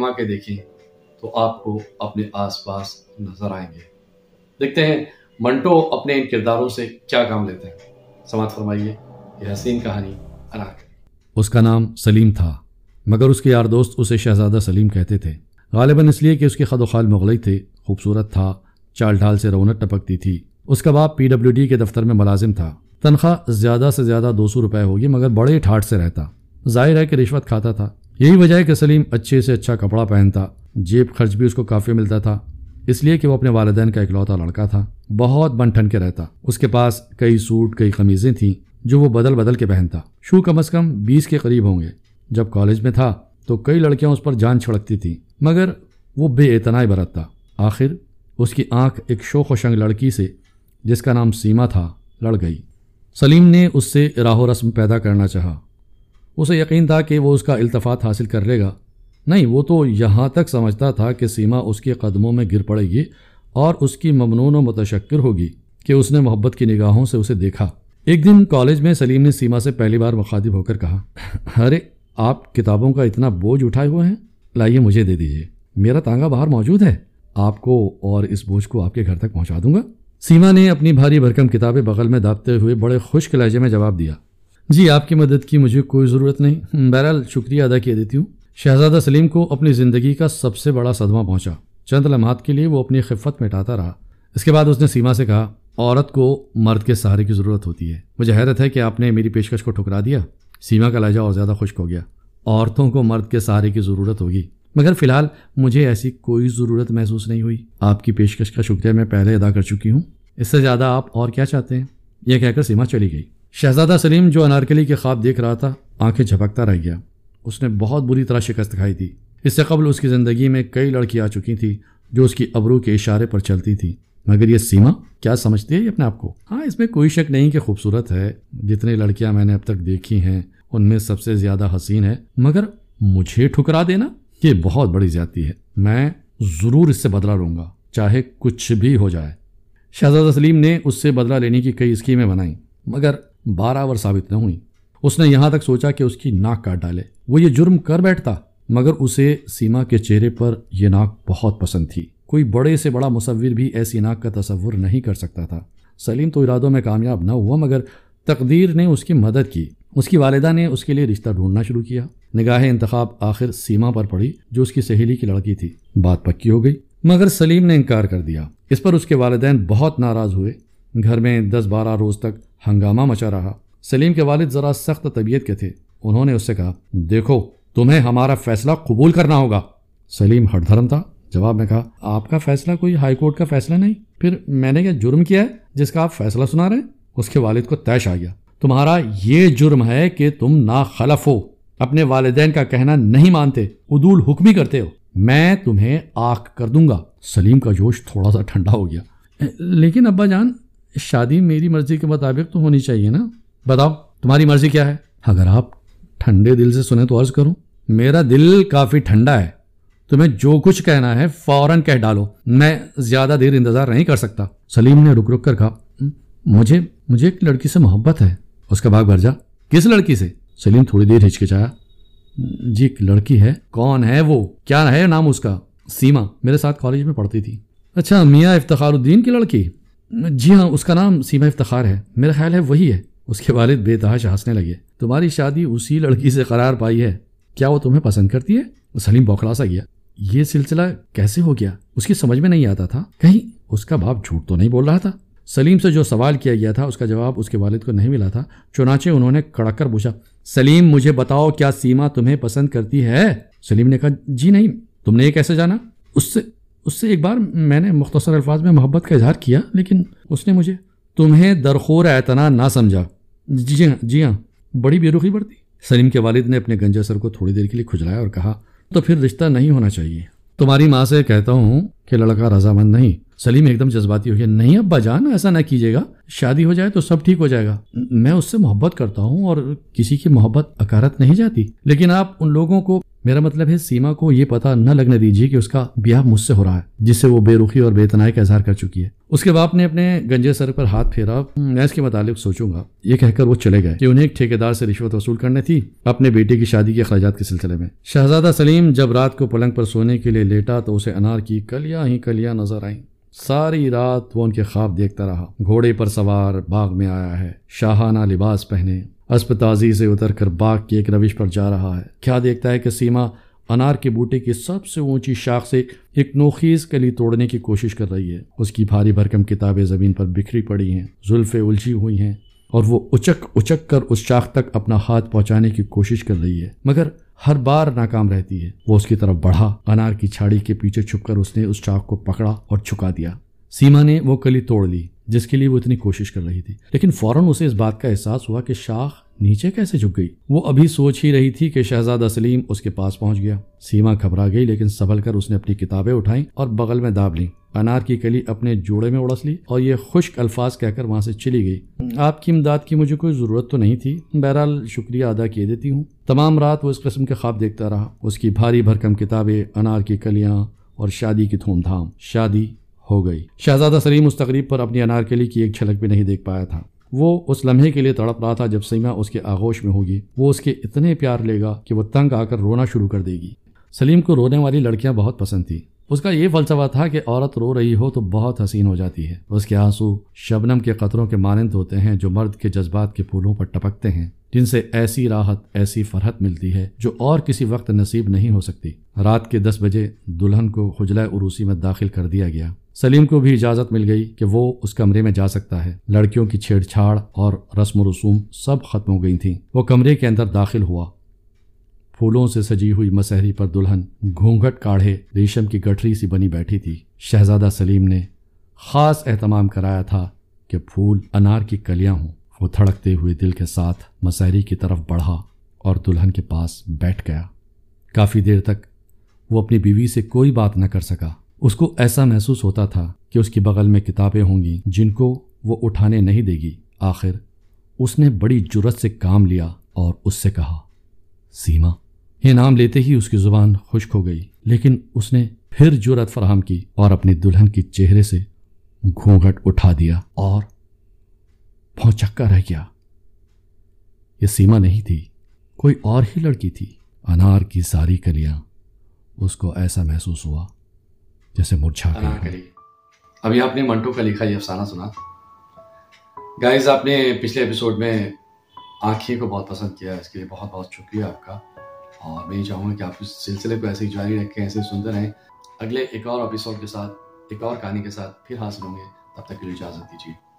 گھما کے دیکھیں تو آپ کو اپنے آس پاس نظر آئیں گے۔ دیکھتے ہیں منٹو اپنے ان کرداروں سے کیا کام لیتے ہیں سماعت فرمائیے یہ حسین کہانی اناکلی اس کا نام سلیم تھا، مگر اس کے یار دوست اسے شہزادہ سلیم کہتے تھے۔ غالباً اس لیے کہ اس کے خد و خال مغلئی تھے، خوبصورت تھا، چال ڈھال سے رونق ٹپکتی تھی۔ اس کا باپ پی ڈبلیو ڈی کے دفتر میں ملازم تھا۔ تنخواہ زیادہ سے زیادہ دو سو روپے ہوگی، مگر بڑے ٹھاٹ سے رہتا۔ ظاہر ہے کہ رشوت کھاتا تھا۔ یہی وجہ ہے کہ سلیم اچھے سے اچھا کپڑا پہنتا، جیب خرچ بھی اس کو کافی ملتا تھا، اس لیے کہ وہ اپنے والدین کا اکلوتا لڑکا تھا، بہت بن ٹھن کے رہتا۔ اس کے پاس کئی سوٹ، کئی قمیضیں تھیں جو وہ بدل بدل کے پہنتا۔ شو کم از کم بیس کے قریب ہوں گے۔ جب کالج میں تھا تو کئی لڑکیاں اس پر جان چھڑکتی تھیں، مگر وہ بے اعتنائی برتتا۔ آخر اس کی آنکھ ایک شوق و شنگ لڑکی سے، جس کا نام سیما تھا، لڑ گئی۔ سلیم نے اس سے راہ و رسم پیدا کرنا چاہا۔ اسے یقین تھا کہ وہ اس کا التفات حاصل کر لے گا۔ نہیں، وہ تو یہاں تک سمجھتا تھا کہ سیما اس کے قدموں میں گر پڑے گی اور اس کی ممنون و متشکر ہوگی کہ اس نے محبت کی نگاہوں سے اسے دیکھا۔ ایک دن کالج میں سلیم نے سیما سے پہلی بار مخاطب ہو کر کہا، ارے، آپ کتابوں کا اتنا بوجھ اٹھائے ہوئے ہیں؟ لائیے مجھے دے دیجیے میرا تانگا باہر موجود ہے۔ آپ کو اور اس بوجھ کو آپ کے گھر تک پہنچا دوں گا۔ سیما نے اپنی بھاری بھرکم کتابیں بغل میں دابتے ہوئے بڑے خشک لہجے میں جواب دیا۔ جی آپ کی مدد کی مجھے کوئی ضرورت نہیں۔ بہرحال، شکریہ ادا کیا دیتی ہوں۔ شہزادہ سلیم کو اپنی زندگی کا سب سے بڑا صدمہ پہنچا۔ چند لمحات کے لیے وہ اپنی خفت مٹاتا رہا۔ اس کے بعد اس نے سیما سے کہا، عورت کو مرد کے سہارے کی ضرورت ہوتی ہے۔ مجھے حیرت ہے کہ آپ نے میری پیشکش کو ٹھکرا دیا۔ سیما کا لہجہ اور زیادہ خشک ہو گیا۔ عورتوں کو مرد کے سہارے کی ضرورت ہوگی۔ مگر فی الحال، مجھے ایسی کوئی ضرورت محسوس نہیں ہوئی۔ آپ کی پیشکش کا شکریہ میں پہلے ادا کر چکی ہوں۔ اس سے زیادہ آپ اور کیا چاہتے ہیں؟ یہ کہہ کر سیما چلی گئی۔ شہزادہ سلیم جو انارکلی کے خواب دیکھ رہا تھا، آنکھیں جھپکتا رہ گیا۔ اس نے بہت بری طرح شکست کھائی تھی۔ اس سے قبل اس کی زندگی میں کئی لڑکی آ چکی تھیں جو اس کی ابرو کے اشارے پر چلتی تھی۔ مگر یہ سیما، کیا سمجھتی ہے اپنے آپ کو؟ ہاں اس میں کوئی شک نہیں کہ خوبصورت ہے۔ جتنی لڑکیاں میں نے اب تک دیکھی ہیں، ان میں سب سے زیادہ حسین ہے۔ مگر مجھے ٹھکرا دینا؟ یہ بہت بڑی زیادتی ہے۔ میں ضرور اس سے بدلہ لوں گا، چاہے کچھ بھی ہو جائے۔ شہزادہ سلیم نے اس سے بدلہ لینے کی کئی اسکیمیں بنائیں، مگر بارہ ثابت نہ ہوئی اس نے یہاں تک سوچا کہ اس کی ناک کاٹ ڈالے۔ وہ یہ جرم کر بیٹھتا، مگر اسے سیما کے چہرے پر یہ ناک بہت پسند تھی۔ کوئی بڑے سے بڑا مصور بھی ایسی ناک کا تصور نہیں کر سکتا تھا۔ سلیم تو ارادوں میں کامیاب نہ ہوا، مگر تقدیر نے اس کی مدد کی۔ اس کی والدہ نے اس کے لیے رشتہ ڈھونڈنا شروع کیا۔ نگاہ انتخاب آخر سیما پر پڑی، جو اس کی سہیلی کی لڑکی تھی۔ بات پکی ہو گئی، مگر سلیم نے انکار کر دیا۔ اس پر اس کے والدین بہت ناراض ہوئے۔ گھر میں دس بارہ روز تک ہنگامہ مچا رہا۔ سلیم کے والد ذرا سخت طبیعت کے تھے۔ انہوں نے اس سے کہا، دیکھو، تمہیں ہمارا فیصلہ قبول کرنا ہوگا۔ سلیم ہٹ دھرم تھا۔ جواب میں کہا، آپ کا فیصلہ کوئی ہائی کورٹ کا فیصلہ نہیں۔ پھر میں نے کیا جرم کیا ہے جس کا آپ فیصلہ سنا رہے ہیں؟ اس کے والد کو طیش آ گیا۔ تمہارا یہ جرم ہے کہ تم ناخلف ہو۔ اپنے والدین کا کہنا نہیں مانتے ادول حکمی کرتے ہو۔ میں تمہیں آنکھ کر دوں گا۔ سلیم کا جوش تھوڑا سا ٹھنڈا ہو گیا۔ لیکن ابا جان شادی میری مرضی کے مطابق تو ہونی چاہیے نا۔ بتاؤ، تمہاری مرضی کیا ہے؟ اگر آپ ٹھنڈے دل سے سنیں تو عرض کروں، میرا دل کافی ٹھنڈا ہے۔ تمہیں جو کچھ کہنا ہے فوراً کہہ ڈالو۔ میں زیادہ دیر انتظار نہیں کر سکتا۔ سلیم نے رک رک کر کہا، مجھے مجھے ایک لڑکی سے محبت ہے۔ اس کا بھاگ بھر جا کس لڑکی سے؟ سلیم تھوڑی دیر ہچکچایا جی ایک لڑکی ہے۔ کون ہے وہ؟ کیا ہے نام اس کا؟ سیما، میرے ساتھ کالج میں پڑھتی تھی۔ اچھا میاں افتخار الدین کی لڑکی۔ جی ہاں اس کا نام سیما افتخار ہے۔ میرا خیال ہے وہی ہے۔ اس کے والد بے تحاش ہنسنے لگے۔ تمہاری شادی اسی لڑکی سے قرار پائی ہے۔ کیا وہ تمہیں پسند کرتی ہے؟ سلیم بوکھلا سا گیا۔ یہ سلسلہ کیسے ہو گیا؟ اس کی سمجھ میں نہیں آتا تھا۔ کہیں اس کا باپ جھوٹ تو نہیں بول رہا تھا؟ سلیم سے جو سوال کیا گیا تھا، اس کا جواب اس کے والد کو نہیں ملا تھا۔ چنانچہ انہوں نے کڑک کر پوچھا، سلیم، مجھے بتاؤ کیا سیما تمہیں پسند کرتی ہے؟ سلیم نے کہا جی نہیں، تم نے یہ کیسے جانا؟ اس سے اس سے ایک بار میں نے مختصر الفاظ میں محبت کا اظہار کیا، لیکن اس نے مجھے تمہیں درخور اعتنا نہ سمجھا۔ جی ہاں جی ہاں بڑی بے رخی بڑھتی۔ سلیم کے والد نے اپنے گنجا سر کو تھوڑی دیر کے لیے کھجلایا اور کہا، تو پھر رشتہ نہیں ہونا چاہیے۔ تمہاری ماں سے کہتا ہوں کہ لڑکا رضامند نہیں۔ سلیم ایک دم جذباتی ہو گیا، نہیں ابا جان، ایسا نہ کیجیے گا۔ شادی ہو جائے تو سب ٹھیک ہو جائے گا۔ میں اس سے محبت کرتا ہوں اور کسی کی محبت اکارت نہیں جاتی۔ لیکن آپ ان لوگوں کو، میرا مطلب ہے، سیما کو یہ پتا نہ لگنے دیجیے کہ اس کا بیاہ مجھ سے ہو رہا ہے، جس سے وہ بے رخی اور بے تنائی کا اظہار کر چکی ہے۔ اس کے باپ نے اپنے گنجے سر پر ہاتھ پھیرا۔ میں اس کے متعلق سوچوں گا۔ یہ کہہ کر وہ چلے گئے کہ انہیں ایک ٹھیکیدار سے رشوت وصول کرنے تھی اپنے بیٹے کی شادی کے اخراجات کے سلسلے میں۔ شہزادہ سلیم جب رات کو پلنگ پر سونے کے لیے لیٹا تو اسے انار کی کلیاں ہی کلیاں نظر آئیں۔ ساری رات وہ ان کے خواب دیکھتا رہا۔ گھوڑے پر سوار باغ میں آیا ہے۔ شاہانہ لباس پہنے۔ اسپتازی سے اتر کر باغ کی ایک روش پر جا رہا ہے۔ کیا دیکھتا ہے کہ سیما انار کے بوٹے کی سب سے اونچی شاخ سے ایک نوخیز کلی توڑنے کی کوشش کر رہی ہے۔ اس کی بھاری بھرکم کتابیں زمین پر بکھری پڑی ہیں۔ زلفیں الجھی ہوئی ہیں اور وہ اچک اچک کر اس شاخ تک اپنا ہاتھ پہنچانے کی کوشش کر رہی ہے۔ مگر ہر بار ناکام رہتی ہے۔ وہ اس کی طرف بڑھا، انار کی چھاڑی کے پیچھے چھپ کر اس نے اس چاک کو پکڑا اور چھکا دیا۔ سیما نے وہ کلی توڑ لی۔ جس کے لیے وہ اتنی کوشش کر رہی تھی۔ لیکن فوراً اسے اس بات کا احساس ہوا کہ شاخ نیچے کیسے جھک گئی۔ وہ ابھی سوچ ہی رہی تھی کہ شہزادہ سلیم اس کے پاس پہنچ گیا۔ سیما گھبرا گئی، لیکن سبل کر اس نے اپنی کتابیں اٹھائیں اور بغل میں داب لی انار کی کلی اپنے جوڑے میں اڑس لی اور یہ خشک الفاظ کہہ کر وہاں سے چلی گئی۔ آپ کی امداد کی مجھے کوئی ضرورت تو نہیں تھی۔ بہرحال شکریہ ادا کیے دیتی ہوں۔ تمام رات وہ اس قسم کے خواب دیکھتا رہا۔ اس کی بھاری بھرکم کتابیں، انار کی کلیاں اور شادی کی دھوم دھام۔ شادی ہو گئی۔ شہزادہ سلیم اس تقریب پر اپنی انار کلی کی ایک جھلک بھی نہیں دیکھ پایا تھا۔ وہ اس لمحے کے لیے تڑپ رہا تھا جب سیما اس کے آغوش میں ہوگی۔ وہ اس کے اتنے پیار لے گا کہ وہ تنگ آ کر رونا شروع کر دے گی۔ سلیم کو رونے والی لڑکیاں بہت پسند تھی اس کا یہ فلسفہ تھا کہ عورت رو رہی ہو تو بہت حسین ہو جاتی ہے۔ اس کے آنسو شبنم کے قطروں کے مانند ہوتے ہیں جو مرد کے جذبات کے پھولوں پر ٹپکتے ہیں۔ جن سے ایسی راحت، ایسی فرحت ملتی ہے جو اور کسی وقت نصیب نہیں ہو سکتی۔ رات کے دس بجے دلہن کو خجلہ عروسی میں داخل کر دیا گیا۔ سلیم کو بھی اجازت مل گئی کہ وہ اس کمرے میں جا سکتا ہے۔ لڑکیوں کی چھیڑ چھاڑ اور رسم و رسوم سب ختم ہو گئی تھیں۔ وہ کمرے کے اندر داخل ہوا۔ پھولوں سے سجی ہوئی مسحری پر دلہن گھونگھٹ کاڑھے ریشم کی گٹھری سی بنی بیٹھی تھی۔ شہزادہ سلیم نے خاص اہتمام کرایا تھا کہ پھول انار کی کلیاں ہوں۔ وہ تھڑکتے ہوئے دل کے ساتھ مسحری کی طرف بڑھا اور دلہن کے پاس بیٹھ گیا۔ کافی دیر تک وہ اپنی بیوی سے کوئی بات نہ کر سکا۔ اس کو ایسا محسوس ہوتا تھا کہ اس کی بغل میں کتابیں ہوں گی جن کو وہ اٹھانے نہیں دے گی۔ آخر اس نے بڑی جرت سے کام لیا اور اس سے کہا، سیما۔ یہ نام لیتے ہی اس کی زبان خشک ہو گئی۔ لیکن اس نے پھر جرت فراہم کی اور اپنی دلہن کی چہرے سے گھونگھٹ اٹھا دیا اور پہنچکا رہ گیا۔ یہ سیما نہیں تھی کوئی اور ہی لڑکی تھی۔ انار کی ساری کلیاں اس کو ایسا محسوس ہوا جیسے مرچھا کلی۔ ابھی آپ نے منٹو کا لکھا یہ افسانہ سنا۔ گائز آپ نے پچھلے ایپیسوڈ میں آنکھیں کو بہت پسند کیا اس کے لیے بہت بہت شکریہ آپ کا۔ اور میں یہ چاہوں گا کہ آپ اس سلسلے کو ایسے ہی جاری رکھیں ایسے سنتے رہیں۔ اگلے ایک اور ایپیسوڈ کے ساتھ ایک اور کہانی کے ساتھ پھر حاصل ہوں گے۔ تب تک کے لیے اجازت دیجیے۔